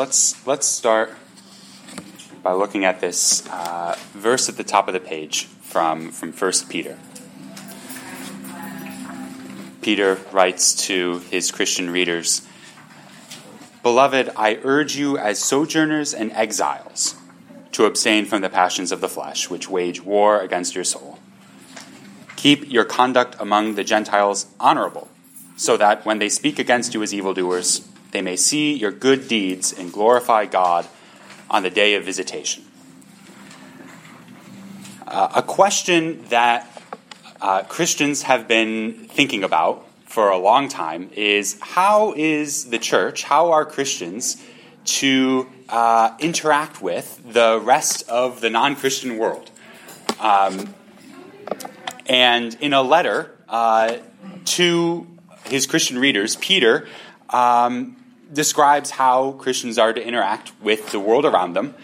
let's let's start by looking at this uh, verse at the top of the page from from First Peter. Peter writes to his Christian readers, "Beloved, I urge you as sojourners and exiles to abstain from the passions of the flesh, which wage war against your soul. Keep your conduct among the Gentiles honorable, so that when they speak against you as evildoers." They may see your good deeds and glorify God on the day of visitation. Uh, a question that uh, Christians have been thinking about for a long time is how is the church, how are Christians to uh, interact with the rest of the non Christian world? Um, and in a letter uh, to his Christian readers, Peter um, describes how Christians are to interact with the world around them.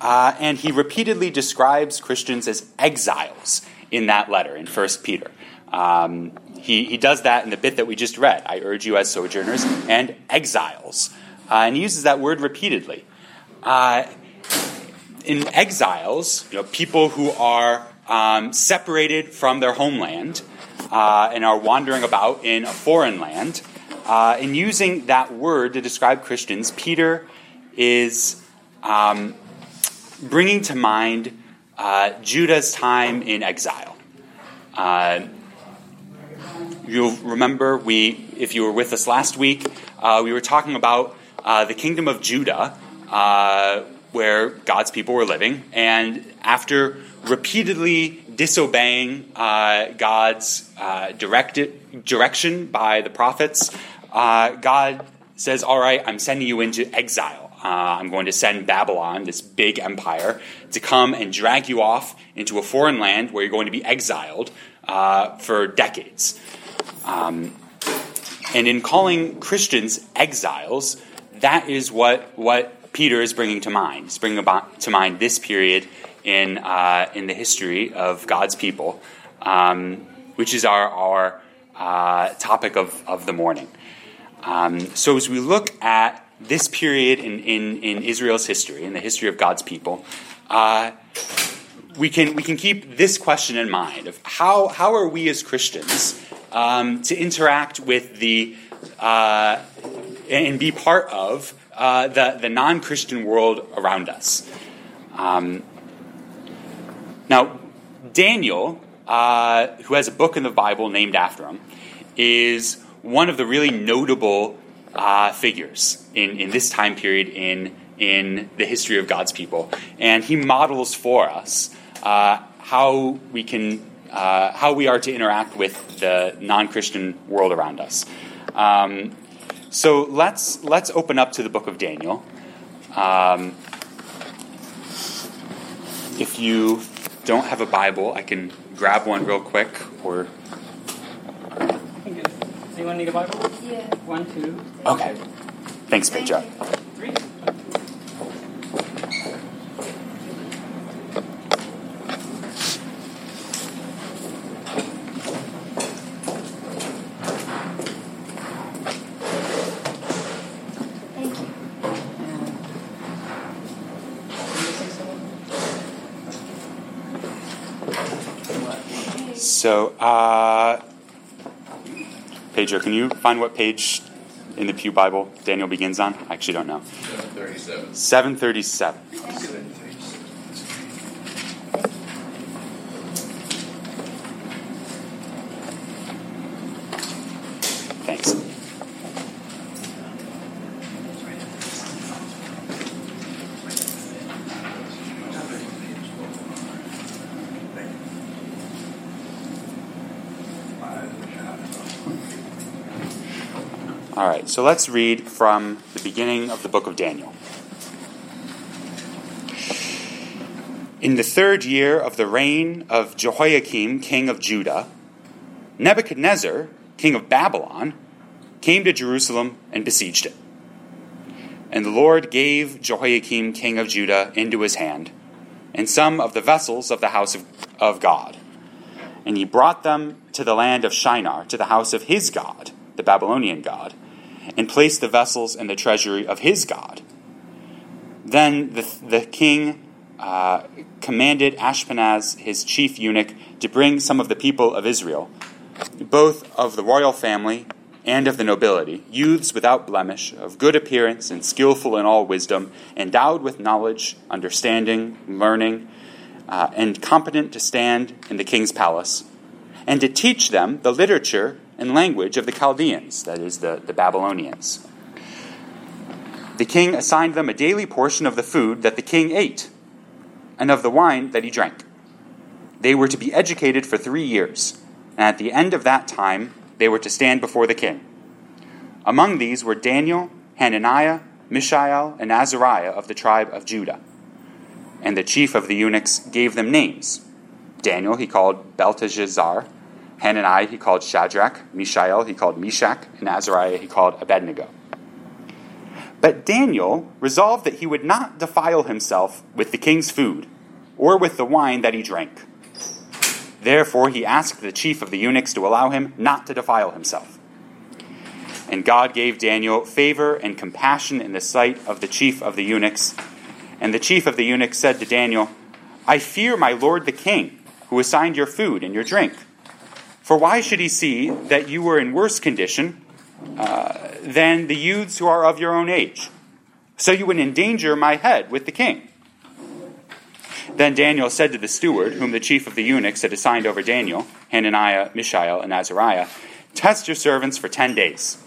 Uh, and he repeatedly describes Christians as exiles in that letter in 1 Peter. Um, he, he does that in the bit that we just read. I urge you as sojourners and exiles. Uh, and he uses that word repeatedly. Uh, in exiles, you know, people who are um, separated from their homeland uh, and are wandering about in a foreign land, uh, in using that word to describe Christians, Peter is um, bringing to mind uh, Judah's time in exile. Uh, you'll remember we, if you were with us last week, uh, we were talking about uh, the kingdom of Judah, uh, where God's people were living, and after repeatedly disobeying God's directed, direction by the prophets, uh, God says, All right, I'm sending you into exile. Uh, I'm going to send Babylon, this big empire, to come and drag you off into a foreign land where you're going to be exiled uh, for decades. Um, and in calling Christians exiles, that is what, what Peter is bringing to mind. He's bringing about, to mind this period in, uh, in the history of God's people, um, which is our, our uh, topic of, of the morning. Um, so as we look at this period in, in, in, Israel's history, in the history of God's people, uh, we, can, we can keep this question in mind of how, how are we as Christians um, to interact with the uh, and be part of uh, the, the non Christian world around us. Um, now, Daniel, uh, who has a book in the Bible named after him, is one of the really notable uh, figures in, in this time period in, in the history of God's people. And he models for us uh, how we can uh, how we are to interact with the non-Christian world around us. Um, so let's let's open up to the book of Daniel. Um, if you don't have a Bible, I can grab one real quick, or Anyone need a Bible? Yeah. One, two. Okay. Thanks, Petra. Three. Thank you. So, uh, Can you find what page in the Pew Bible Daniel begins on? I actually don't know. 737. 737. Thanks. All right, so let's read from the beginning of the book of Daniel. In the third year of the reign of Jehoiakim, king of Judah, Nebuchadnezzar, king of Babylon, came to Jerusalem and besieged it. And the Lord gave Jehoiakim, king of Judah, into his hand, and some of the vessels of the house of, of God. And he brought them to the land of Shinar, to the house of his God, the Babylonian God, and placed the vessels in the treasury of his God. Then the, the king uh, commanded Ashpenaz, his chief eunuch, to bring some of the people of Israel, both of the royal family and of the nobility, youths without blemish, of good appearance and skillful in all wisdom, endowed with knowledge, understanding, learning, uh, and competent to stand in the king's palace, and to teach them the literature and language of the Chaldeans, that is, the, the Babylonians. The king assigned them a daily portion of the food that the king ate and of the wine that he drank. They were to be educated for three years, and at the end of that time, they were to stand before the king. Among these were Daniel, Hananiah, Mishael, and Azariah of the tribe of Judah. And the chief of the eunuchs gave them names. Daniel he called Belteshazzar, Hananiah he called Shadrach, Mishael he called Meshach, and Azariah he called Abednego. But Daniel resolved that he would not defile himself with the king's food or with the wine that he drank. Therefore, he asked the chief of the eunuchs to allow him not to defile himself. And God gave Daniel favor and compassion in the sight of the chief of the eunuchs. And the chief of the eunuchs said to Daniel, I fear my lord the king, who assigned your food and your drink. For why should he see that you were in worse condition uh, than the youths who are of your own age. So you would endanger my head with the king. Then Daniel said to the steward, whom the chief of the eunuchs had assigned over Daniel, Hananiah, Mishael, and Azariah, Test your servants for ten days.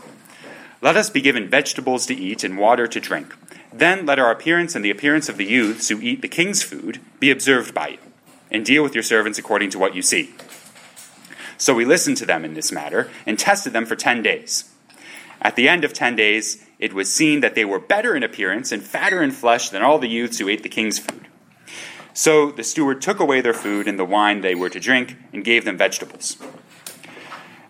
Let us be given vegetables to eat and water to drink. Then let our appearance and the appearance of the youths who eat the king's food be observed by you, and deal with your servants according to what you see. So we listened to them in this matter and tested them for ten days. At the end of ten days, it was seen that they were better in appearance and fatter in flesh than all the youths who ate the king's food. So the steward took away their food and the wine they were to drink and gave them vegetables.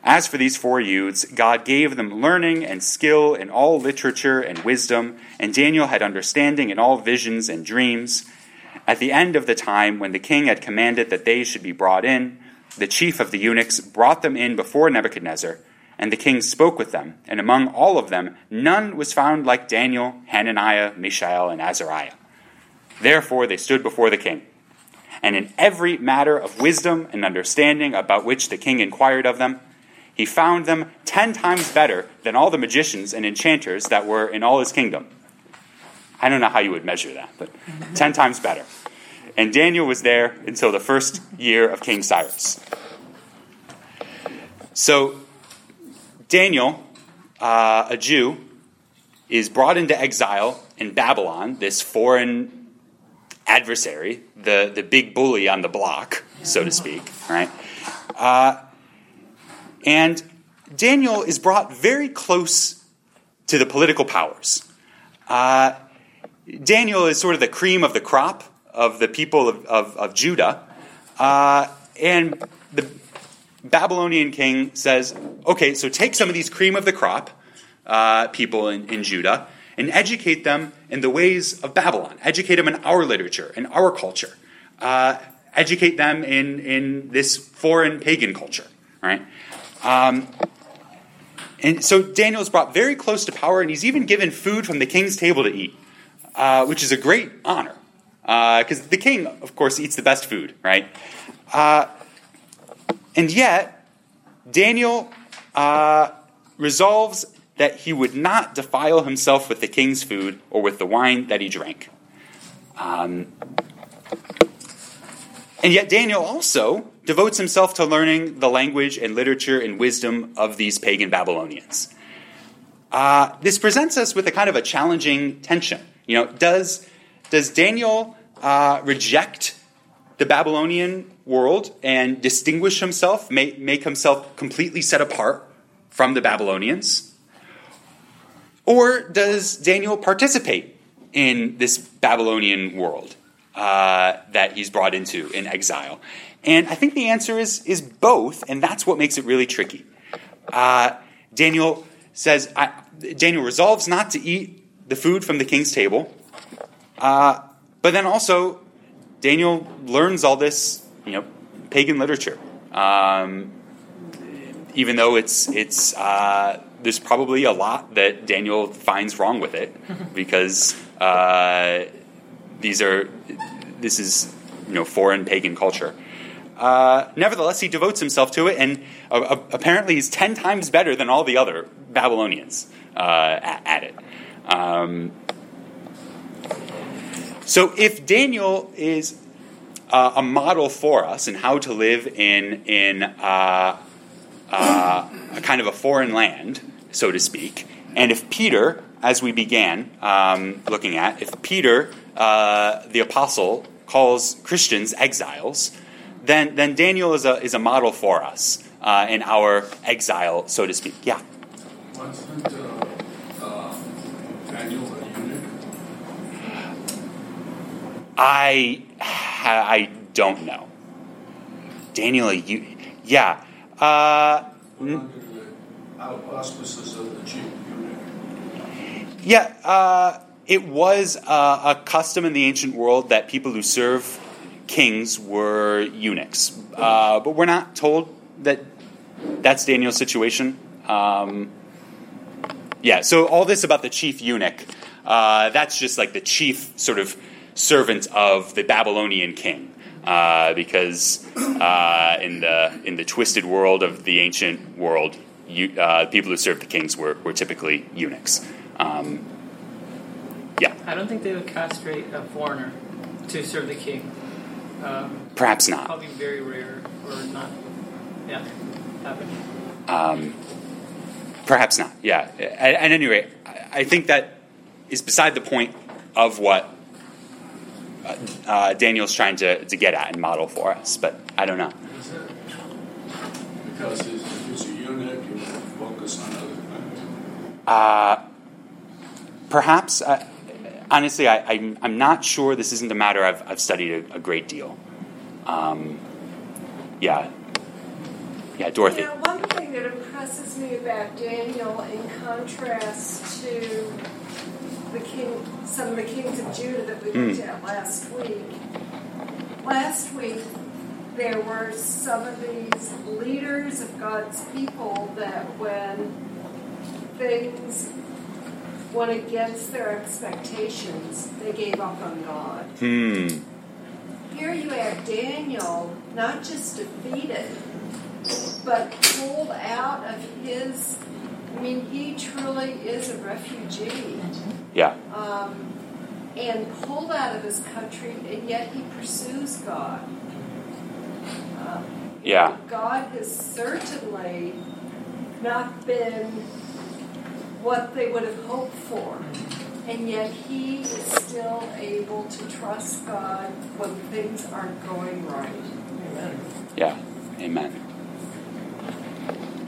As for these four youths, God gave them learning and skill in all literature and wisdom, and Daniel had understanding in all visions and dreams. At the end of the time, when the king had commanded that they should be brought in, the chief of the eunuchs brought them in before Nebuchadnezzar and the king spoke with them, and among all of them none was found like Daniel, Hananiah, Mishael, and Azariah. Therefore they stood before the king. And in every matter of wisdom and understanding about which the king inquired of them, he found them ten times better than all the magicians and enchanters that were in all his kingdom. I don't know how you would measure that, but ten times better. And Daniel was there until the first year of King Cyrus. So Daniel, uh, a Jew, is brought into exile in Babylon, this foreign adversary, the, the big bully on the block, so to speak, right? Uh, and Daniel is brought very close to the political powers. Uh, Daniel is sort of the cream of the crop of the people of, of, of Judah. Uh, and the, Babylonian king says, okay, so take some of these cream of the crop uh, people in, in Judah and educate them in the ways of Babylon. Educate them in our literature, in our culture. Uh, educate them in, in this foreign pagan culture, right? Um, and so Daniel is brought very close to power, and he's even given food from the king's table to eat, uh, which is a great honor. Because uh, the king, of course, eats the best food, right? Uh, and yet, Daniel uh, resolves that he would not defile himself with the king's food or with the wine that he drank. Um, and yet, Daniel also devotes himself to learning the language and literature and wisdom of these pagan Babylonians. Uh, this presents us with a kind of a challenging tension. You know, does, does Daniel uh, reject the Babylonian world and distinguish himself, make, make himself completely set apart from the Babylonians? Or does Daniel participate in this Babylonian world uh, that he's brought into in exile? And I think the answer is, is both, and that's what makes it really tricky. Uh, Daniel says, I, Daniel resolves not to eat the food from the king's table, uh, but then also Daniel learns all this, you know, pagan literature. Um, even though it's it's uh, there's probably a lot that Daniel finds wrong with it because uh, these are this is you know foreign pagan culture. Uh, nevertheless, he devotes himself to it, and uh, uh apparently he's ten times better than all the other Babylonians uh, at, at, it. Um, so, if Daniel is uh, a model for us in how to live in in uh, a kind of a foreign land, so to speak, and if Peter, as we began um, looking at, if Peter, the apostle, calls Christians exiles, then, then Daniel is a, is a model for us uh, in our exile, so to speak. Yeah? Wasn't uh, uh, Daniel a eunuch? I, I don't know. Daniel, you, yeah. Uh, under the auspices of the chief eunuch. Yeah, uh, it was uh, a custom in the ancient world that people who serve kings were eunuchs. Uh, but we're not told that that's Daniel's situation. Um, yeah, so all this about the chief eunuch, uh, that's just like the chief sort of servant of the Babylonian king. Uh, because uh, in the in the twisted world of the ancient world, you, uh, people who served the kings were, were typically eunuchs. Um, yeah. I don't think they would castrate a foreigner to serve the king. Um, Perhaps not. Probably very rare or not. Yeah, happen. Um, perhaps not. Yeah. At, at any rate, I think that is beside the point of what uh, uh, Daniel's trying to, to get at and model for us. But I don't know. Is that because he's, a eunuch, you focus on other things? Uh, perhaps. Uh, honestly, I, I'm, I'm not sure. This isn't a matter I've, I've studied a, a great deal. Um, yeah. Yeah, Dorothy. You know, one thing that impresses me about Daniel in contrast to the king, some of the kings of Judah that we looked mm. at last week. Last week, there were some of these leaders of God's people that when things went against their expectations, they gave up on God. Hmm. Here you have Daniel not just defeated, but pulled out of his. I mean, he truly is a refugee. Yeah. Um, and pulled out of his country, and yet he pursues God. Um, yeah. God has certainly not been what they would have hoped for. And yet he is still able to trust God when things aren't going right. Amen. Yeah. Amen.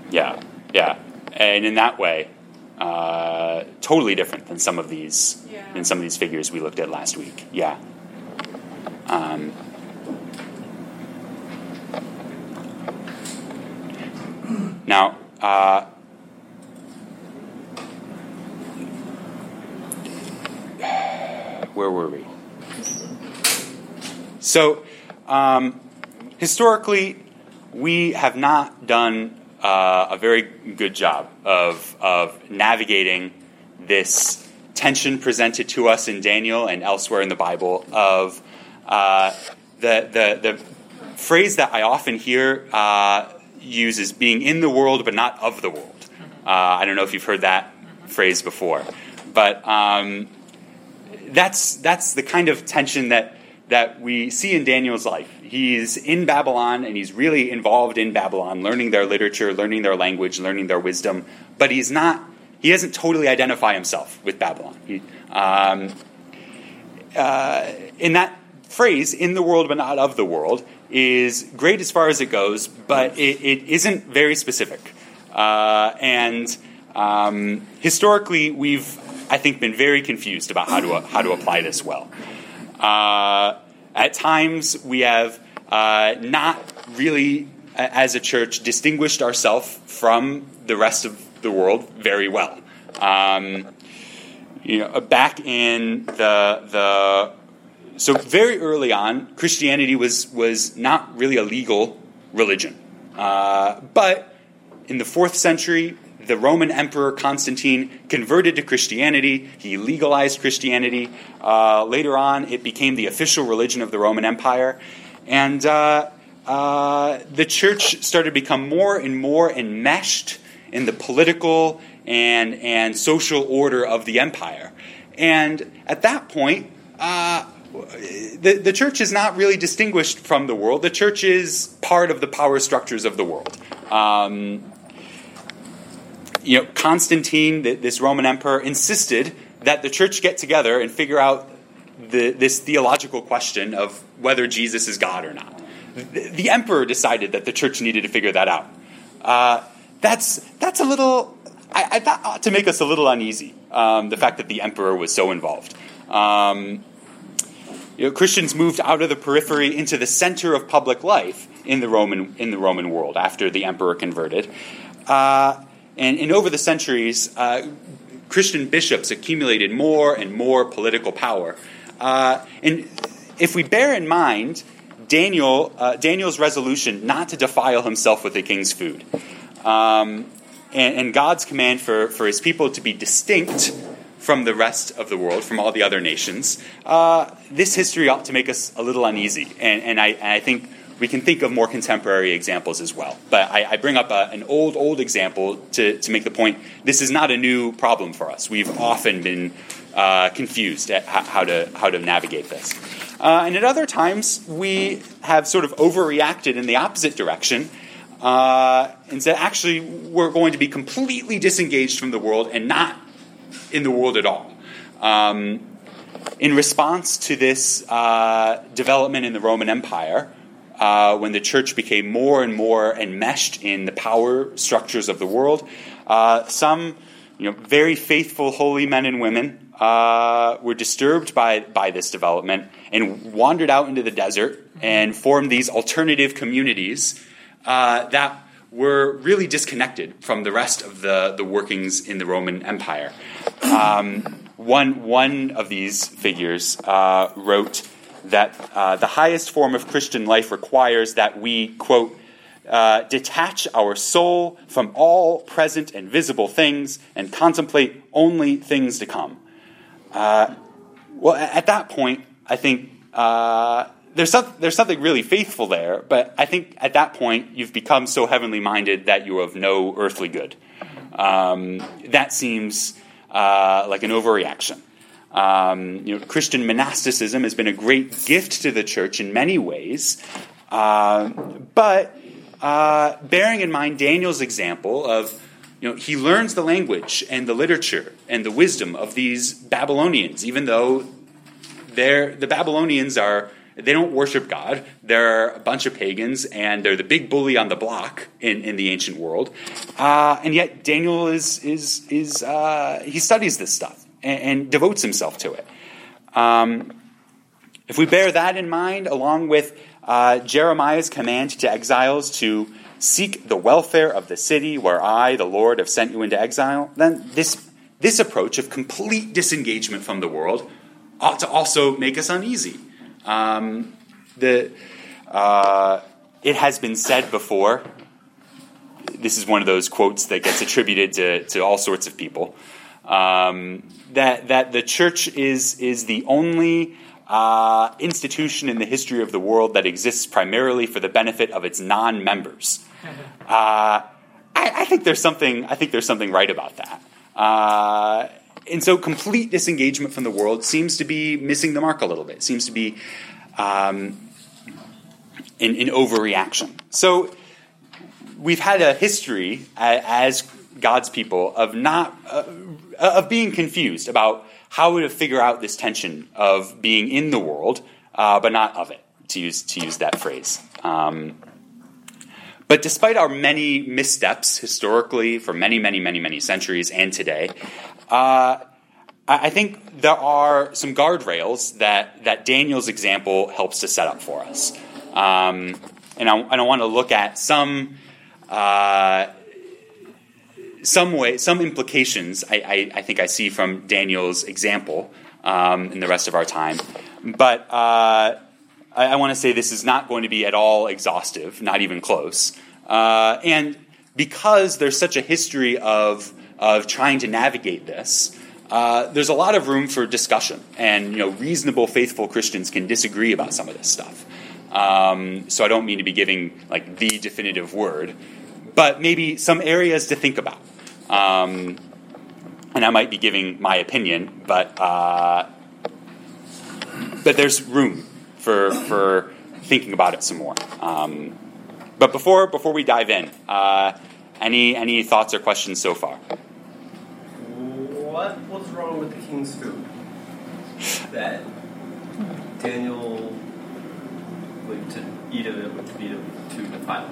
Yeah. Yeah. And in that way, uh, totally different than some of these yeah. than some of these figures we looked at last week. Yeah. Um, now, uh, where were we? So, um, historically, we have not done uh, a very good job of, of navigating this tension presented to us in Daniel and elsewhere in the Bible of uh, the, the, the phrase that I often hear uh, uses being in the world but not of the world. Uh, I don't know if you've heard that phrase before, but um, that's that's the kind of tension that that we see in Daniel's life. He's in Babylon and he's really involved in Babylon, learning their literature, learning their language, learning their wisdom, but he's not he doesn't totally identify himself with Babylon. He, um, uh, in that phrase, in the world but not of the world, is great as far as it goes, but it, it isn't very specific. Uh, and um, historically, we've I think, been very confused about how to, how to apply this well. Uh, at times, we have uh, not really, as a church, distinguished ourselves from the rest of the world very well. Um, you know, back in the the so very early on, Christianity was was not really a legal religion, uh, but in the fourth century, the Roman Emperor Constantine converted to Christianity. He legalized Christianity. Uh, later on, it became the official religion of the Roman Empire. And uh, uh, the church started to become more and more enmeshed in the political and, and social order of the empire. And at that point, uh, the, the church is not really distinguished from the world. The church is part of the power structures of the world. Um, you know, Constantine, this Roman emperor, insisted that the church get together and figure out the, this theological question of whether Jesus is God or not. The, the emperor decided that the church needed to figure that out. Uh, that's that's a little. I, I, that ought to make us a little uneasy. Um, the fact that the emperor was so involved. Um, you know, Christians moved out of the periphery into the center of public life in the Roman in the Roman world after the emperor converted. Uh, and, and, over the centuries, uh, Christian bishops accumulated more and more political power. Uh, and if we bear in mind Daniel, uh, Daniel's resolution not to defile himself with the king's food, um, and, and, God's command for, for his people to be distinct from the rest of the world, from all the other nations, uh, this history ought to make us a little uneasy. And, and, I, and I think we can think of more contemporary examples as well. But I, I bring up a, an old, old example to, to make the point this is not a new problem for us. We've often been uh, confused at how to, how to navigate this. Uh, and at other times, we have sort of overreacted in the opposite direction uh, and said, actually, we're going to be completely disengaged from the world and not in the world at all. Um, in response to this uh, development in the Roman Empire, uh, when the church became more and more enmeshed in the power structures of the world, uh, some you know, very faithful, holy men and women uh, were disturbed by, by this development and wandered out into the desert and formed these alternative communities uh, that were really disconnected from the rest of the, the workings in the Roman Empire. Um, one, one of these figures uh, wrote that uh, the highest form of Christian life requires that we, quote, uh, detach our soul from all present and visible things and contemplate only things to come. Uh, well, at that point, I think uh, there's, some, there's something really faithful there, but I think at that point you've become so heavenly minded that you're of no earthly good. Um, that seems uh, like an overreaction. Um, you know, Christian monasticism has been a great gift to the church in many ways, uh, but uh, bearing in mind Daniel's example of you know, he learns the language and the literature and the wisdom of these Babylonians, even though they're, the Babylonians are they don't worship God. They're a bunch of pagans, and they're the big bully on the block in, in the ancient world. Uh, and yet Daniel is is is uh, he studies this stuff and, and devotes himself to it. Um, if we bear that in mind, along with uh, Jeremiah's command to exiles to seek the welfare of the city where I, the Lord, have sent you into exile, then this this approach of complete disengagement from the world ought to also make us uneasy. Um, the, uh, it has been said before. This is one of those quotes that gets attributed to, to all sorts of people. Um, that that the church is is the only uh, institution in the history of the world that exists primarily for the benefit of its non-members. Uh, I, I, think there's something. I think there's something right about that. Uh, and so complete disengagement from the world seems to be missing the mark a little bit. Seems to be um, an, an overreaction. So we've had a history as God's people of not uh, of being confused about how to figure out this tension of being in the world uh, but not of it. To use to use that phrase. Um, but despite our many missteps historically for many, many, many, many centuries and today, uh, I think there are some guardrails that, that Daniel's example helps to set up for us. Um, and, I, I want to look at some, uh, some way, some implications I, I, I, think I see from Daniel's example um, in the rest of our time. But uh, I, I want to say this is not going to be at all exhaustive, not even close. Uh, and because there's such a history of, of trying to navigate this, uh, there's a lot of room for discussion. And you know, reasonable, faithful Christians can disagree about some of this stuff. Um, so I don't mean to be giving like the definitive word, but maybe some areas to think about. Um, and I might be giving my opinion, but uh, but there's room for for thinking about it some more. Um, but before before we dive in, uh, any any thoughts or questions so far? What was wrong with the king's food? That Daniel like to eat of it would be to defile.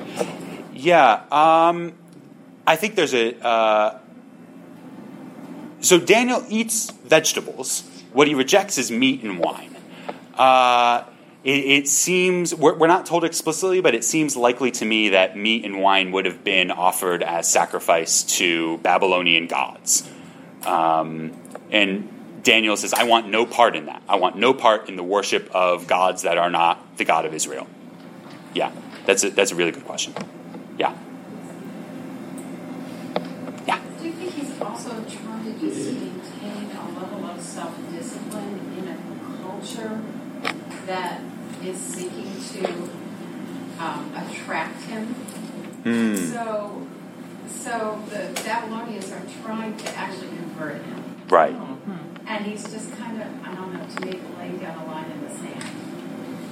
Yeah, um, I think there's a. Uh, so Daniel eats vegetables. What he rejects is meat and wine. Uh, it, it, seems we're, we're, not told explicitly, but it seems likely to me that meat and wine would have been offered as sacrifice to Babylonian gods. Um, and Daniel says, "I want no part in that. I want no part in the worship of gods that are not the God of Israel." Yeah, that's a, that's a really good question. Yeah. Do you think he's also trying to just maintain a level of self discipline in a culture that is seeking to um, attract him? Mm. So, so the Babylonians are trying to actually convert him. Right. And he's just kind of, I don't know, to me, laying down a line in the sand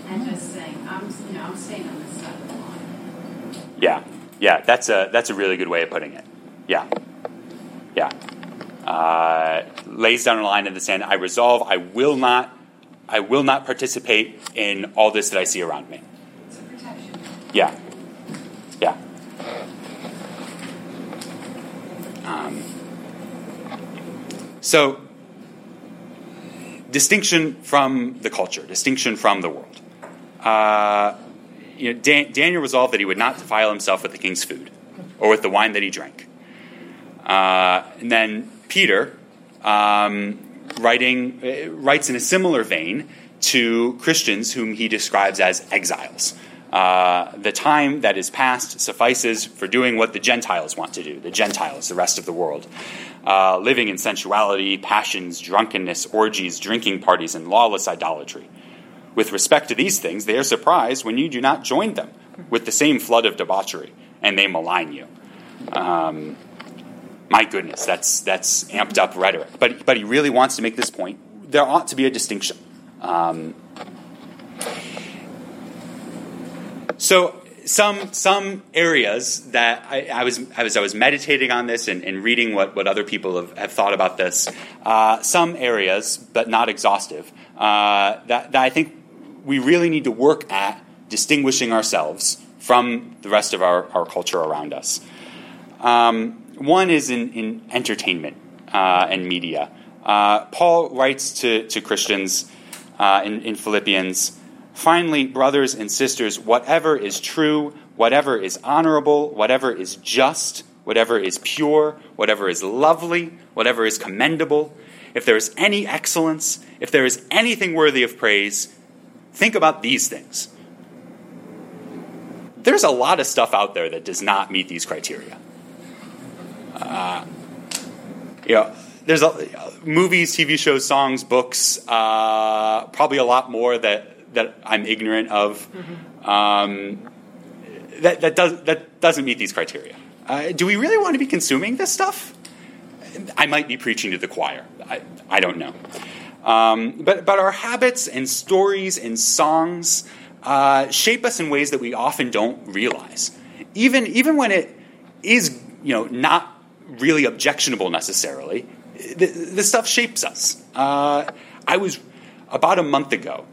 and just saying, I'm, you know, I'm staying on this side of the line. Yeah, yeah, that's a that's a really good way of putting it. Yeah, yeah. Uh, lays down a line in the sand. I resolve. I will not. I will not participate in all this that I see around me. Yeah, yeah. Um, so, distinction from the culture, distinction from the world. Uh, you know, Dan- Daniel resolved that he would not defile himself with the king's food or with the wine that he drank. Uh, and then Peter, um, writing, uh, writes in a similar vein to Christians whom he describes as exiles. Uh, the time that is past suffices for doing what the Gentiles want to do, the Gentiles, the rest of the world. Uh, living in sensuality, passions, drunkenness, orgies, drinking parties, and lawless idolatry. With respect to these things, they are surprised when you do not join them with the same flood of debauchery, and they malign you. Um, my goodness, that's, that's amped up rhetoric. But, but he really wants to make this point. There ought to be a distinction. Um, so some some areas that I, I, was as I was meditating on this and, and reading what, what other people have, have thought about this, uh, some areas, but not exhaustive, uh, that, that I think we really need to work at distinguishing ourselves from the rest of our, our culture around us. Um, one is in, in entertainment uh, and media. Uh, Paul writes to, to Christians uh, in, in Philippians Finally, brothers and sisters, whatever is true, whatever is honorable, whatever is just, whatever is pure, whatever is lovely, whatever is commendable, if there is any excellence, if there is anything worthy of praise, think about these things. There's a lot of stuff out there that does not meet these criteria. Uh, you know, there's a, movies, TV shows, songs, books, uh, probably a lot more that that I'm ignorant of. Mm-hmm. Um, that that does that doesn't meet these criteria. Uh, do we really want to be consuming this stuff? I might be preaching to the choir. I, I don't know. Um, but but our habits and stories and songs uh, shape us in ways that we often don't realize. Even even when it is you know not really objectionable necessarily, the, stuff shapes us. Uh, I was about a month ago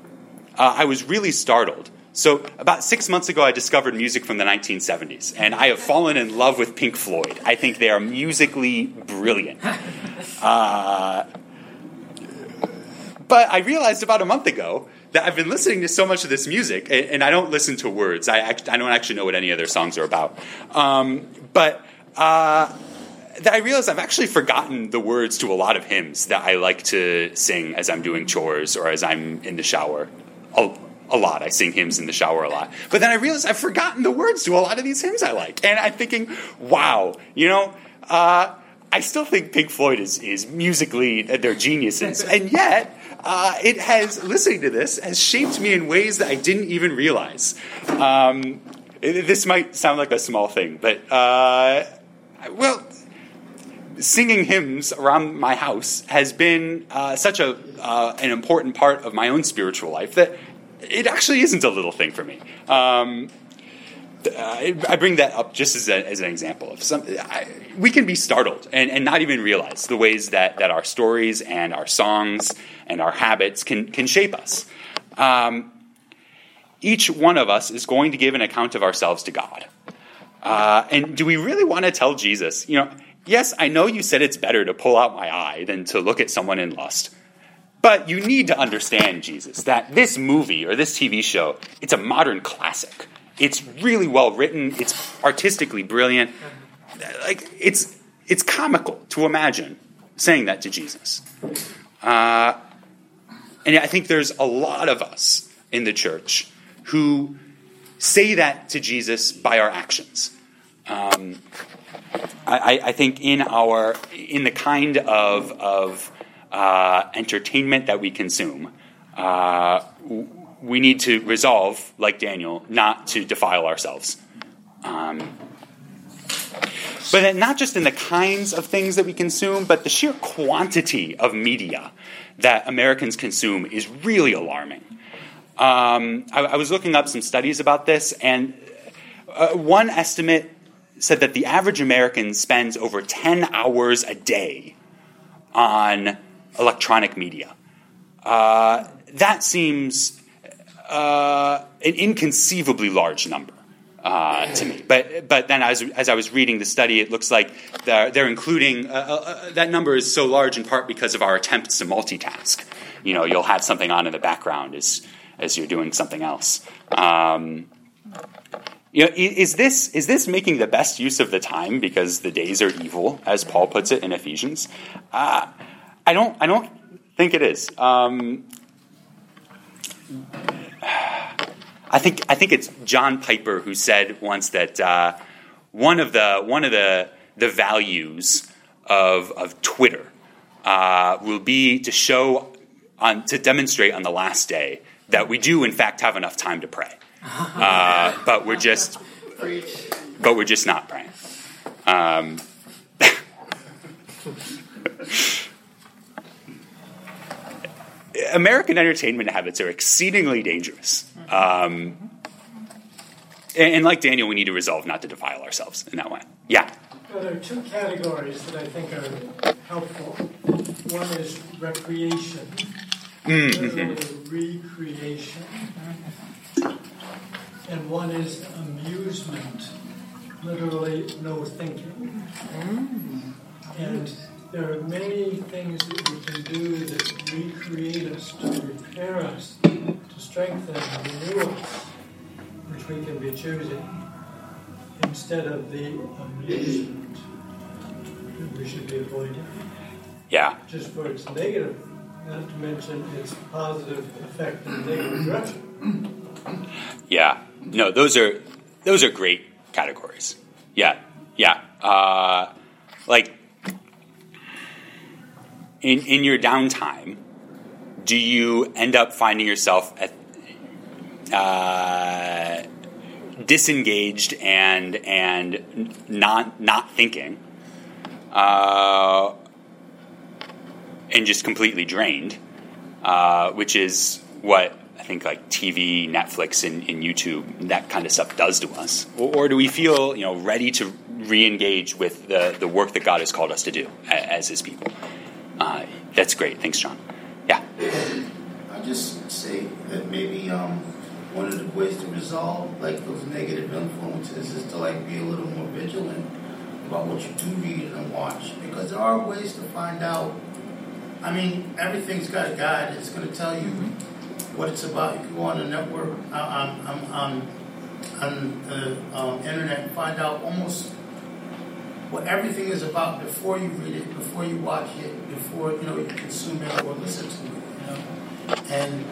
uh, I was really startled. So, about six months ago, I discovered music from the 1970s, and I have fallen in love with Pink Floyd. I think they are musically brilliant. Uh, but I realized about a month ago that I've been listening to so much of this music, and, and I don't listen to words. I, act, I, don't actually know what any of their songs are about. Um, but uh, that I realize I've actually forgotten the words to a lot of hymns that I like to sing as I'm doing chores or as I'm in the shower a, a lot. I sing hymns in the shower a lot. But then I realize I've forgotten the words to a lot of these hymns I like. And I'm thinking, wow, you know, uh, I still think Pink Floyd is, is musically, they're geniuses. and yet, uh, it has, listening to this, has shaped me in ways that I didn't even realize. Um, this might sound like a small thing, but, uh, well, singing hymns around my house has been uh, such a uh, an important part of my own spiritual life that it actually isn't a little thing for me. Um, uh, I bring that up just as, a, as an example of some. I, we can be startled and, and not even realize the ways that, that our stories and our songs and our habits can, can shape us. Um, each one of us is going to give an account of ourselves to God. Uh, and do we really want to tell Jesus, you know, yes, I know you said it's better to pull out my eye than to look at someone in lust. But you need to understand, Jesus, that this movie or this TV show, it's a modern classic. It's really well written, it's artistically brilliant. Like it's it's comical to imagine saying that to Jesus. Uh, and I think there's a lot of us in the church who say that to Jesus by our actions. Um, I, I think in our in the kind of of uh, entertainment that we consume, uh, we need to resolve, like Daniel, not to defile ourselves. Um, but not just in the kinds of things that we consume, but the sheer quantity of media that Americans consume is really alarming. Um, I, I was looking up some studies about this, and uh, one estimate said that the average American spends over 10 hours a day on electronic media. Uh, that seems uh, an inconceivably large number. Uh, to me, but but then as, as I was reading the study, it looks like they're, they're including uh, uh, that number is so large in part because of our attempts to multitask. You know, you'll have something on in the background as as you're doing something else. Um, you know, is this is this making the best use of the time because the days are evil, as Paul puts it in Ephesians? Uh, I don't. I don't think it is. Um, I think. I think it's John Piper who said once that uh, one of the one of the the values of of Twitter uh, will be to show on to demonstrate on the last day that we do in fact have enough time to pray, uh, but we're just but we're just not praying. Um, American entertainment habits are exceedingly dangerous. Um, and, and like Daniel, we need to resolve not to defile ourselves in that way. Yeah. Well, there are two categories that I think are helpful. One is recreation, literally recreation, and one is amusement, literally no thinking. Mm. And there are many things that we can do that recreate us, to repair us, to strengthen and renew us, which we can be choosing instead of the amusement that we should be avoiding, Yeah. just for its negative, not to mention its positive effect in the negative direction. Yeah. No, those are those are great categories. Yeah. Yeah. Uh, like in in your downtime, do you end up finding yourself at uh, disengaged and and not not thinking, uh, and just completely drained, uh, which is what I think like TV, Netflix, and, and YouTube, that kind of stuff does to us, or, or do we feel you know ready to re-engage with the the work that God has called us to do a- as His people? Uh, that's great. Thanks, John. Yeah. I just say that maybe um, one of the ways to resolve like those negative influences is to like be a little more vigilant about what you do read and watch because there are ways to find out. I mean, everything's got a guide. It's going to tell you what it's about. You can go on the network, uh, on, on, on, on the um, internet, and find out almost what everything is about before you read it, before you watch it, before you know you consume it or listen to it. You know? And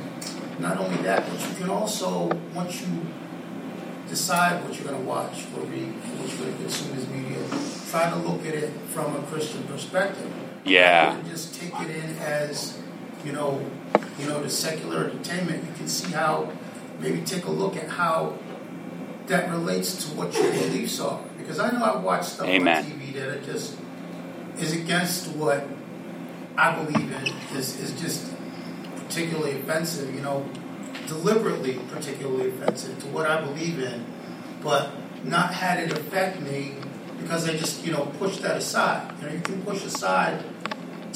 not only that, but you can also, once you decide what you're going to watch or read, what you're going to consume as media, try to look at it from a Christian perspective. Yeah. Just take it in as, you know, you know, the secular entertainment. You can see how, maybe take a look at how that relates to what your beliefs are. Because I know I've watched stuff Amen. on TV that just is against what I believe in. Is is just particularly offensive. You know, deliberately particularly offensive to what I believe in, but not had it affect me because I just you know pushed that aside. You know, you can push aside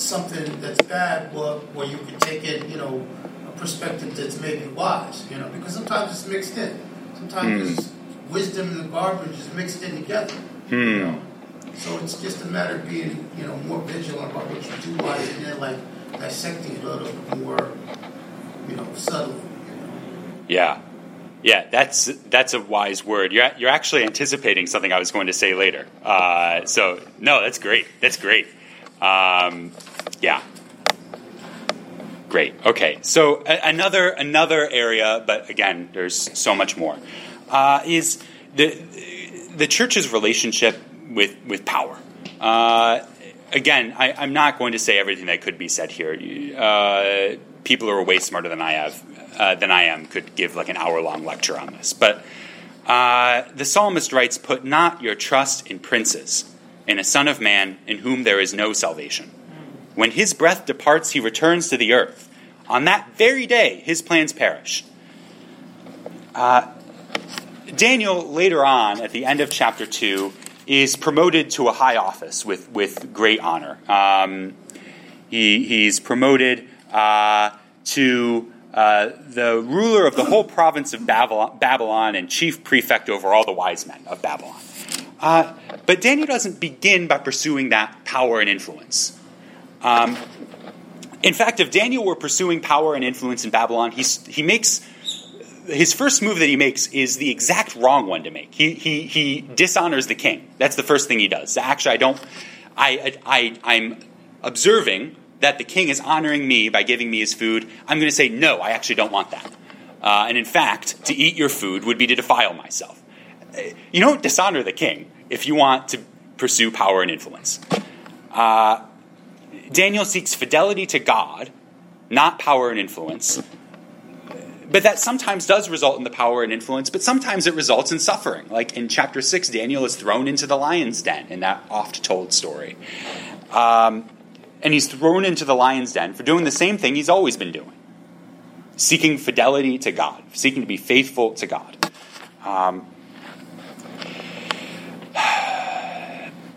something that's bad, well, where you can take it, you know, a perspective that's maybe wise. You know, because sometimes it's mixed in. Sometimes it's wisdom and garbage is mixed in together. You know? So it's just a matter of being, you know, more vigilant about what you do watch and then like dissecting it a little bit more, you know, subtly. You know? Yeah. Yeah, that's that's a wise word. You're you're actually anticipating something I was going to say later. Uh, so no, that's great. That's great. Um, yeah, great. Okay, so a- another another area, but again, there's so much more. Uh, is the the church's relationship with with power? Uh, again, I, I'm not going to say everything that could be said here. Uh, people who are way smarter than I have uh, than I am could give like an hour long lecture on this, but. Uh, the psalmist writes, Put not your trust in princes, in a son of man in whom there is no salvation. When his breath departs, he returns to the earth. On that very day, his plans perish. Uh, Daniel, later on, at the end of chapter 2, is promoted to a high office with, with great honor. Um, he, he's promoted uh, to uh, the ruler of the whole province of Babylon, Babylon and chief prefect over all the wise men of Babylon. Uh, but Daniel doesn't begin by pursuing that power and influence. Um, in fact, if Daniel were pursuing power and influence in Babylon, he's, he makes his first move that he makes is the exact wrong one to make. He, he, he dishonors the king. That's the first thing he does. Actually, I don't. I, I, I'm observing that the king is honoring me by giving me his food. I'm going to say no. I actually don't want that. Uh, and in fact, to eat your food would be to defile myself. You don't dishonor the king if you want to pursue power and influence. Uh, Daniel seeks fidelity to God, not power and influence. But that sometimes does result in the power and influence, but sometimes it results in suffering. Like in chapter 6, Daniel is thrown into the lion's den in that oft told story. Um, and he's thrown into the lion's den for doing the same thing he's always been doing seeking fidelity to God, seeking to be faithful to God. Um,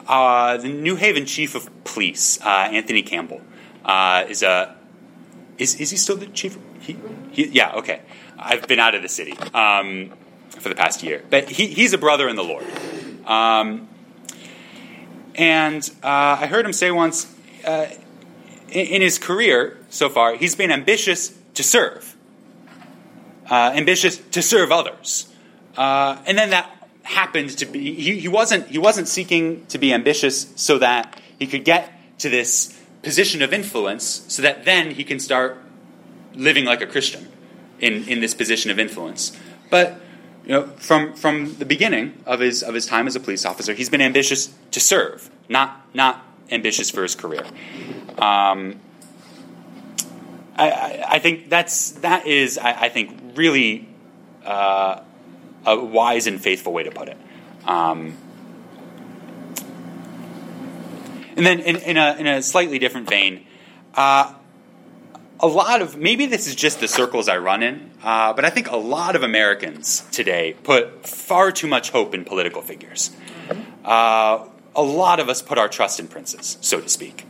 uh, the New Haven chief of police, uh, Anthony Campbell, uh, is a is is he still the chief? He, he, yeah, okay. I've been out of the city um, for the past year, but he, he's a brother in the Lord. Um, and uh, I heard him say once, uh, in, in his career so far, he's been ambitious to serve, uh, ambitious to serve others, and then that happened to be he, he wasn't he wasn't seeking to be ambitious so that he could get to this position of influence, so that then he can start living like a Christian in, in this position of influence. But you know, from from the beginning of his of his time as a police officer, he's been ambitious to serve, not not ambitious for his career. Um, I, I, I think that's that is I, I think really uh, a wise and faithful way to put it. Um, and then in, in, a, in a slightly different vein, uh, a lot of maybe this is just the circles I run in, uh, but I think a lot of Americans today put far too much hope in political figures. Uh, a lot of us put our trust in princes, so to speak.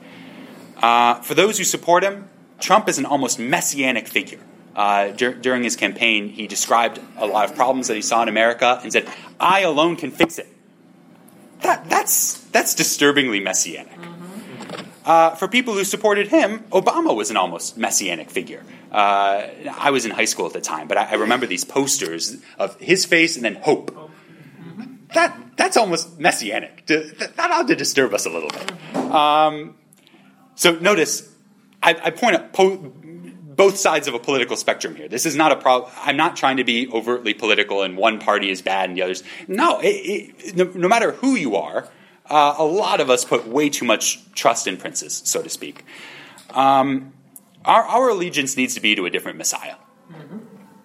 Uh, for those who support him, Trump is an almost messianic figure. Uh, dur- during his campaign, he described a lot of problems that he saw in America and said, "I alone can fix it." That, that's that's disturbingly messianic. Uh, for people who supported him, Obama was an almost messianic figure. Uh, I was in high school at the time, but I, I remember these posters of his face and then hope. That that's almost messianic. That, that ought to disturb us a little bit. Um, so notice, I, I point out po- both sides of a political spectrum here. This is not a problem. I'm not trying to be overtly political and one party is bad and the others. No, it, it, no, no, matter who you are, uh, a lot of us put way too much trust in princes, so to speak. Um, our, our, allegiance needs to be to a different Messiah. Mm-hmm.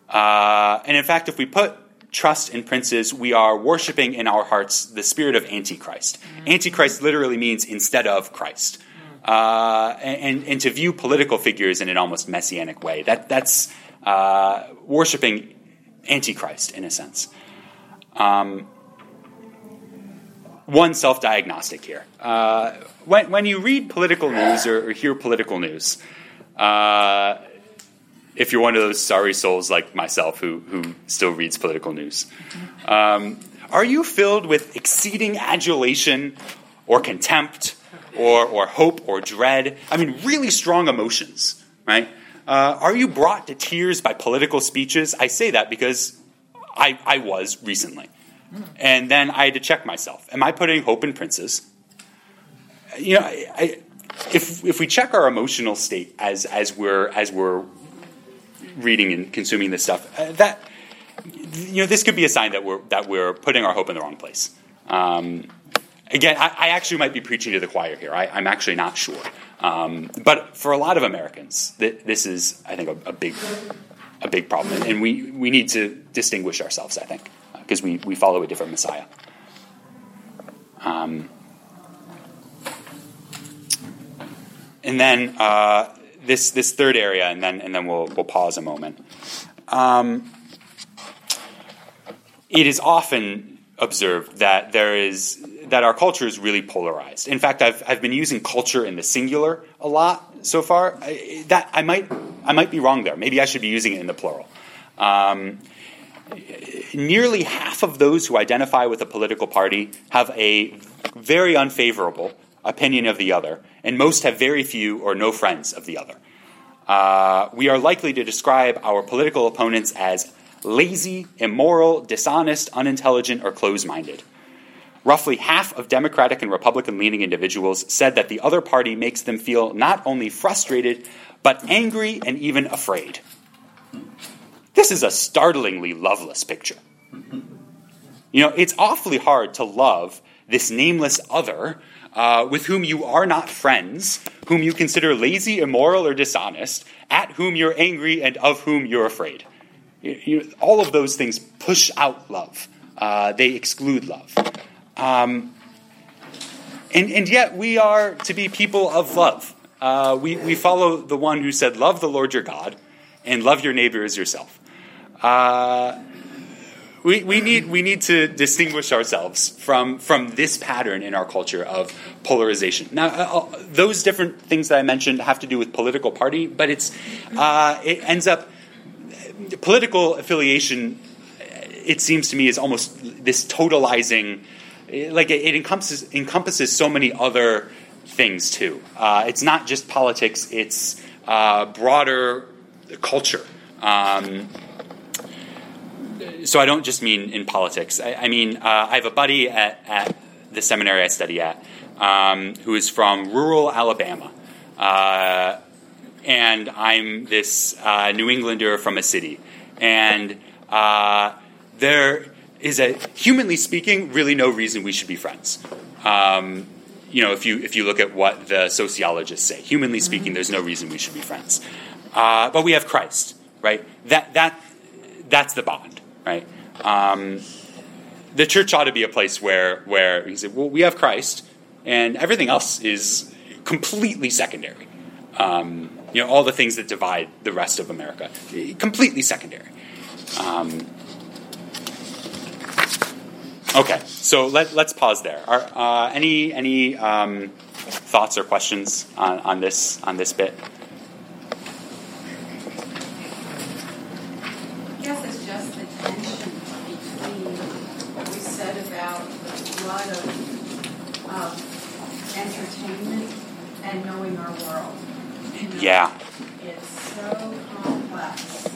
Uh, and in fact, if we put trust in princes, we are worshiping in our hearts the spirit of Antichrist. Mm-hmm. Antichrist literally means instead of Christ. Uh, and, and, to view political figures in an almost messianic way. That, that's uh, worshiping Antichrist in a sense. Um, one self diagnostic here. Uh, when, when you read political news or, or hear political news, uh, if you're one of those sorry souls like myself who, who still reads political news, um, are you filled with exceeding adulation or contempt or, or hope or dread. I mean, really strong emotions, right? Uh, are you brought to tears by political speeches? I say that because I, I was recently. And then I had to check myself. Am I putting hope in princes? You know, I, if, if we check our emotional state as, as, we're, as we're reading and consuming this stuff, uh, that, you know, this could be a sign that we're, that we're putting our hope in the wrong place. Um, again, I, I, actually might be preaching to the choir here. I, am actually not sure. Um, but for a lot of Americans, th- this is, I think, a, a, big, a big problem, and we, we need to distinguish ourselves. I think because we, we follow a different Messiah. Um, and then uh, this this third area, and then and then we'll we'll pause a moment. Um, it is often observed that there is that our culture is really polarized. In fact, I've, I've been using culture in the singular a lot so far. I, that I might I might be wrong there. Maybe I should be using it in the plural. Um, nearly half of those who identify with a political party have a very unfavorable opinion of the other, and most have very few or no friends of the other. Uh, we are likely to describe our political opponents as lazy, immoral, dishonest, unintelligent, or close minded. Roughly half of Democratic and Republican leaning individuals said that the other party makes them feel not only frustrated, but angry and even afraid. This is a startlingly loveless picture. You know, it's awfully hard to love this nameless other uh, with whom you are not friends, whom you consider lazy, immoral, or dishonest, at whom you're angry, and of whom you're afraid. You, you, all of those things push out love, uh, they exclude love. Um, and, and yet we are to be people of love. Uh, we, we follow the one who said, Love the Lord your God and love your neighbor as yourself. Uh, we, we, need, we need to distinguish ourselves from, from this pattern in our culture of polarization. Now, uh, uh those different things that I mentioned have to do with political party, but it's, uh, it ends up, political affiliation, it seems to me, is almost this totalizing like it, it, encompasses encompasses so many other things too. Uh, it's not just politics; it's uh, broader culture. Um, so I don't just mean in politics. I, I mean uh, I have a buddy at, at, the seminary I study at um, who is from rural Alabama, uh, and I'm this uh, New Englander from a city, and uh, there is that humanly speaking, really no reason we should be friends. Um, you know, if you if you look at what the sociologists say, humanly speaking, there's no reason we should be friends. Uh, but we have Christ, right? That that that's the bond, right? Um, the church ought to be a place where where you say, well, we have Christ, and everything else is completely secondary. Um, you know, all the things that divide the rest of America, completely secondary. Um, Okay, so let, us pause there. Are, uh, any any um, thoughts or questions on, on this on this bit? I guess it's just the tension between what we said about the flood of um, entertainment and knowing our world. You know, yeah. It's so complex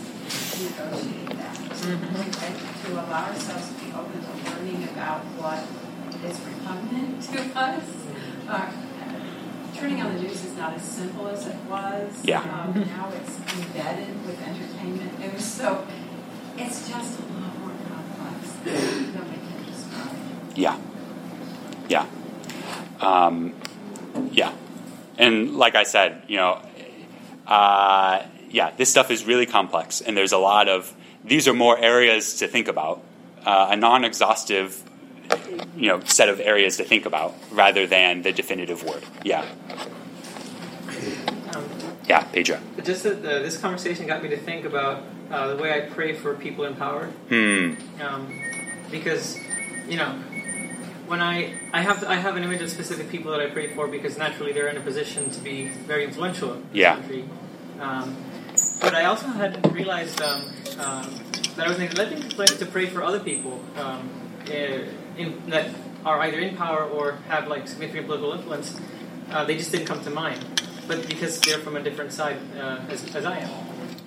to. Mm-hmm. To allow ourselves to be open to learning about what is repugnant to us, uh, turning on the news is not as simple as it was. Yeah. Um, now it's embedded with entertainment news, so it's just a lot more complex than nobody can describe. Yeah. Yeah. Um, yeah. And like I said, you know, uh, yeah, this stuff is really complex, and there's a lot of these are more areas to think about, uh, a non-exhaustive, you know, set of areas to think about rather than the definitive word. Yeah. Um, Yeah, Pedro. just that uh, this conversation got me to think about uh, the way I pray for people in power. Hmm. um, because you know when I I have I have an image of specific people that I pray for because naturally they're in a position to be very influential in the Yeah. country. Um, but I also hadn't realized um, um, that I was neglecting to pray, to pray for other people um, eh, in, that are either in power or have like significant political influence. Uh, they just didn't come to mind, but because they're from a different side uh, as, as I am.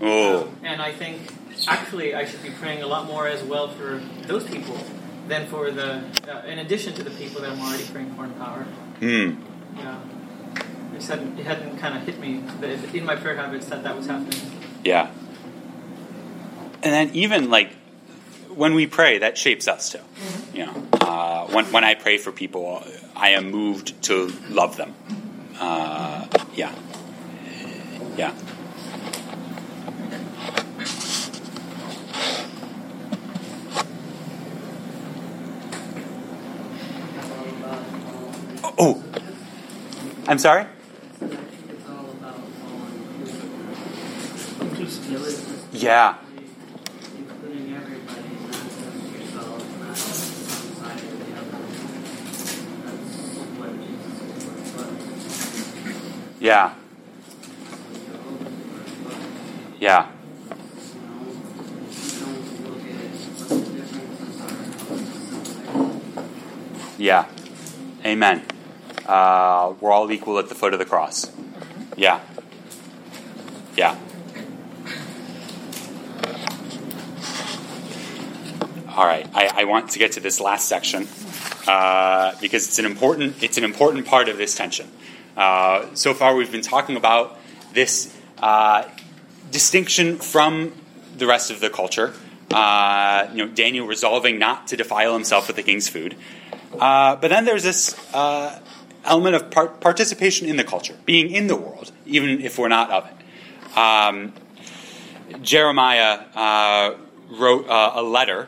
Oh. And I think actually I should be praying a lot more as well for those people than for the, uh, in addition to the people that I'm already praying for in power. Hmm. Yeah. It, hadn't, it hadn't kind of hit me that in my prayer habits that that was happening. Yeah. And then even like when we pray, that shapes us too. You know, uh, when when I pray for people, I am moved to love them. Uh, yeah. Yeah. Oh, I'm sorry. It's all about inclusiveness. Yeah. Including everybody, not just yourself, not just one side or the other. That's what Jesus is for. Yeah. Yeah. Yeah. Amen. Uh, we're all equal at the foot of the cross. Yeah. Yeah. All right. I, I want to get to this last section uh, because it's an important it's an important part of this tension. Uh, so far, we've been talking about this uh, distinction from the rest of the culture. Uh, you know, Daniel resolving not to defile himself with the king's food. Uh, but then there's this uh, element of par- participation in the culture, being in the world, even if we're not of it. Um, Jeremiah wrote a letter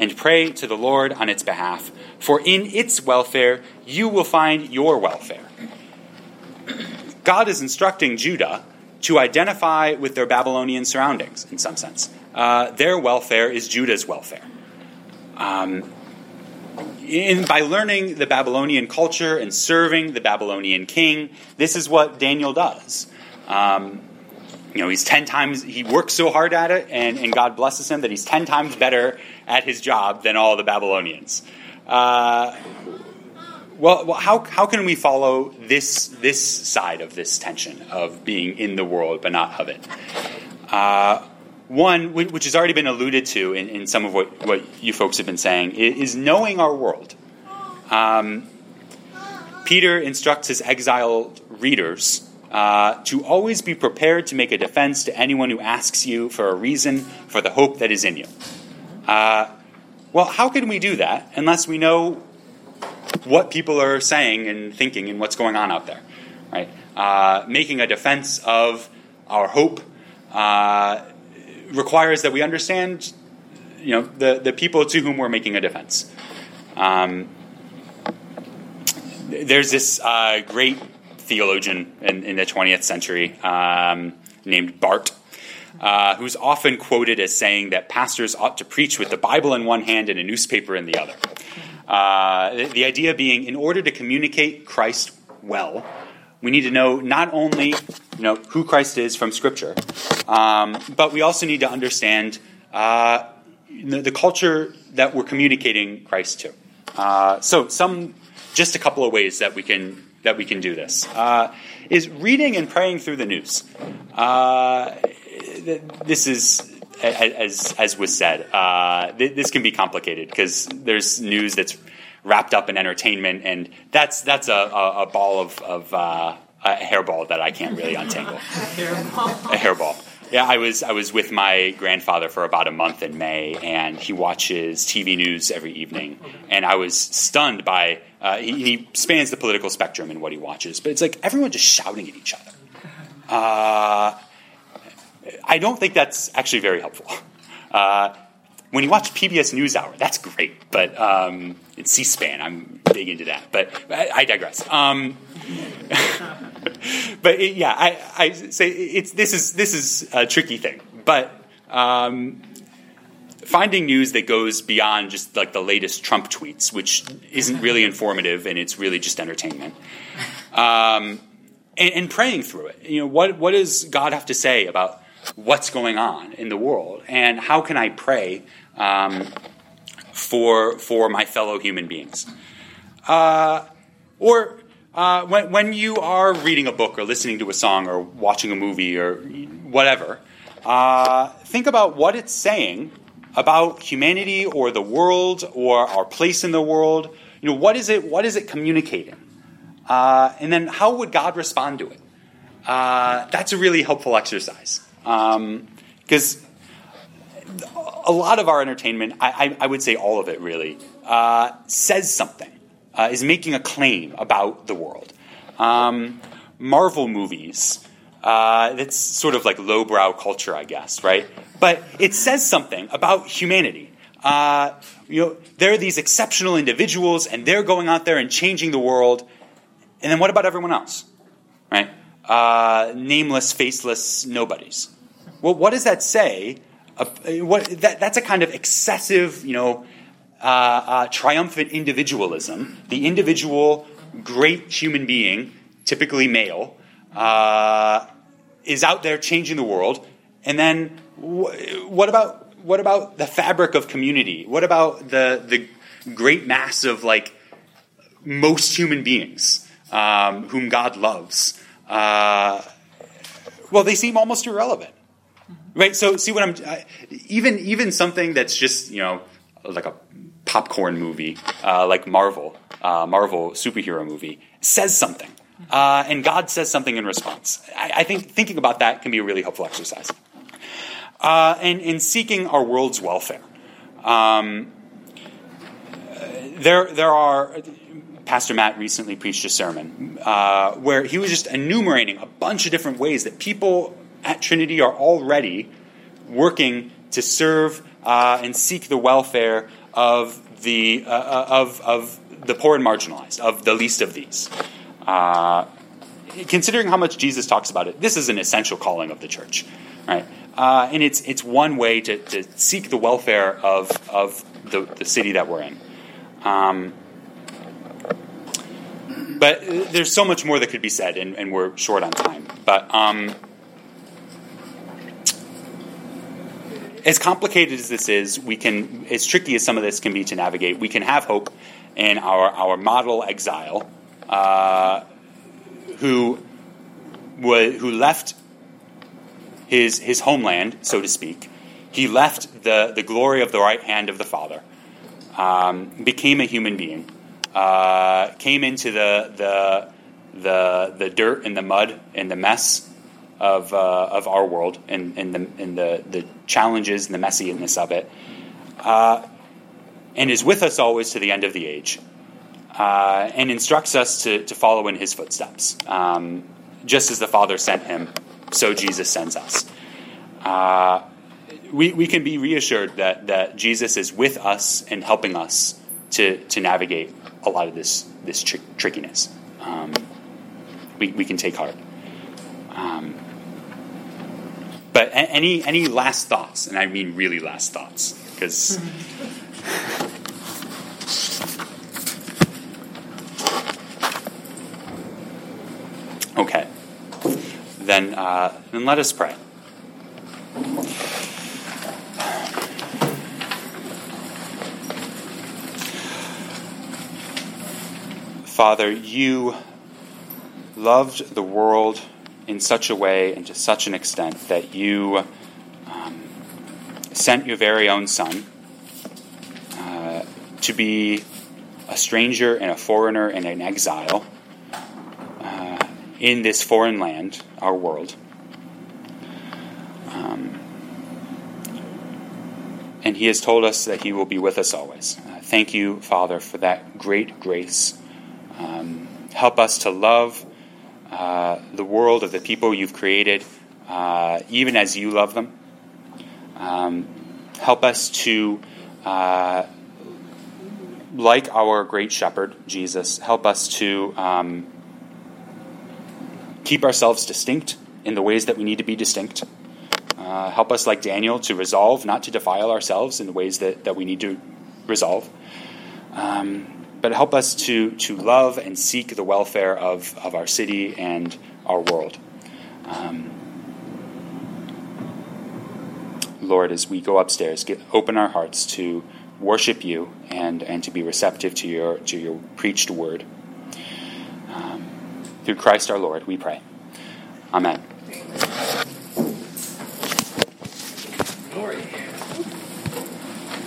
and pray to the Lord on its behalf, for in its welfare you will find your welfare. God is instructing Judah to identify with their Babylonian surroundings, in some sense. Uh, their welfare is Judah's welfare. Um, in, by learning the Babylonian culture and serving the Babylonian king, this is what Daniel does. Um, you know, he's 10 times, he works so hard at it, and, and God blesses him that he's 10 times better at his job than all the Babylonians. Uh, well, well how, how can we follow this, this side of this tension of being in the world but not of it? Uh, one, which has already been alluded to in, in some of what, what you folks have been saying, is knowing our world. Um, Peter instructs his exiled readers uh, to always be prepared to make a defense to anyone who asks you for a reason for the hope that is in you. Uh, well, how can we do that unless we know what people are saying and thinking and what's going on out there, right? Uh, making a defense of our hope uh, requires that we understand, you know, the, the people to whom we're making a defense. Um, there's this uh, great theologian in, in, the 20th century um, named Barth, uh, who's often quoted as saying that pastors ought to preach with the Bible in one hand and a newspaper in the other. Uh, the idea being, in order to communicate Christ well, we need to know not only you know who Christ is from Scripture, um, but we also need to understand uh, the, the, culture that we're communicating Christ to. Uh, so, some just a couple of ways that we can that we can do this uh, is reading and praying through the news. Uh, this is as as was said, uh, this can be complicated because there's news that's wrapped up in entertainment, and that's that's a, a, a ball of, of uh, a hairball that I can't really untangle. a hairball. A hairball. Yeah, I was I was with my grandfather for about a month in May, and he watches TV news every evening, and I was stunned by uh, he, he, spans the political spectrum in what he watches, but it's like everyone just shouting at each other. Uh, I don't think that's actually very helpful. Uh, when you watch PBS NewsHour, that's great, but um, it's C-SPAN. I'm big into that, but I, I digress. Um, but it, yeah, I, I, say it's this is this is a tricky thing, but um, finding news that goes beyond just like the latest Trump tweets, which isn't really informative and it's really just entertainment. Um, and, and, praying through it. You know, what what does God have to say about what's going on in the world, and how can I pray um, for for my fellow human beings? Uh, or uh, when, when you are reading a book or listening to a song or watching a movie or whatever, uh, think about what it's saying about humanity or the world or our place in the world. You know, what is it? What is it communicating? Uh, and then how would God respond to it? Uh, that's a really helpful exercise because um, a lot of our entertainment, I, I, I, would say all of it really, uh, says something, uh, is making a claim about the world. Um, Marvel movies, uh, it's sort of like lowbrow culture, I guess, right? But it says something about humanity. Uh, you know, there are these exceptional individuals, and they're going out there and changing the world. And then what about everyone else, right? uh, nameless, faceless nobodies. Well, what does that say? Uh, what, that, that's a kind of excessive, you know, uh, uh, triumphant individualism. The individual, great human being, typically male, uh, is out there changing the world. And then, wh- what about what about the fabric of community? What about the the great mass of like most human beings um, whom God loves? uh, well, they seem almost irrelevant, right? So, see what I'm I, even even something that's just you know like a popcorn movie, uh, like Marvel, uh, Marvel superhero movie, says something, uh, and God says something in response. I, I, think thinking about that can be a really helpful exercise. Uh, and in seeking our world's welfare, um, there there are Pastor Matt recently preached a sermon uh, where he was just enumerating a bunch of different ways that people at Trinity are already working to serve uh, and seek the welfare of the uh, of of the poor and marginalized, of the least of these. Uh, considering how much Jesus talks about it, this is an essential calling of the church, right? Uh, and it's it's one way to, to seek the welfare of of the, the city that we're in. Um, but there's so much more that could be said, and, and we're short on time. But um, as complicated as this is, we can, as tricky as some of this can be to navigate, we can have hope in our, our model exile uh, who, who left his, his homeland, so to speak. He left the, the glory of the right hand of the Father, um, became a human being uh, came into the, the, the, the dirt and the mud and the mess of, uh, of our world and, and, the, and the, the challenges and the messiness of it, uh, and is with us always to the end of the age, uh, and instructs us to, to follow in his footsteps. Um, just as the Father sent him, so Jesus sends us. Uh, we, we can be reassured that, that Jesus is with us and helping us to, to navigate a lot of this this tr- trickiness. Um, we, we can take heart. Um, but any any last thoughts, and I mean really last thoughts, because. Okay. Then, uh, then let us pray. Father, you loved the world in such a way and to such an extent that you um, sent your very own Son uh, to be a stranger and a foreigner and an exile uh, in this foreign land, our world. Um, and he has told us that he will be with us always. Uh, thank you, Father, for that great grace. Um, help us to love uh, the world of the people you've created, uh, even as you love them. Um, help us to, uh, like our great shepherd, Jesus, help us to um, keep ourselves distinct in the ways that we need to be distinct. Uh, help us, like Daniel, to resolve not to defile ourselves in the ways that, that we need to resolve. Um, but help us to, to love and seek the welfare of, of our city and our world. Um, Lord, as we go upstairs, get, open our hearts to worship you and, and to be receptive to your, to your preached word. Um, through Christ our Lord, we pray. Amen. Glory.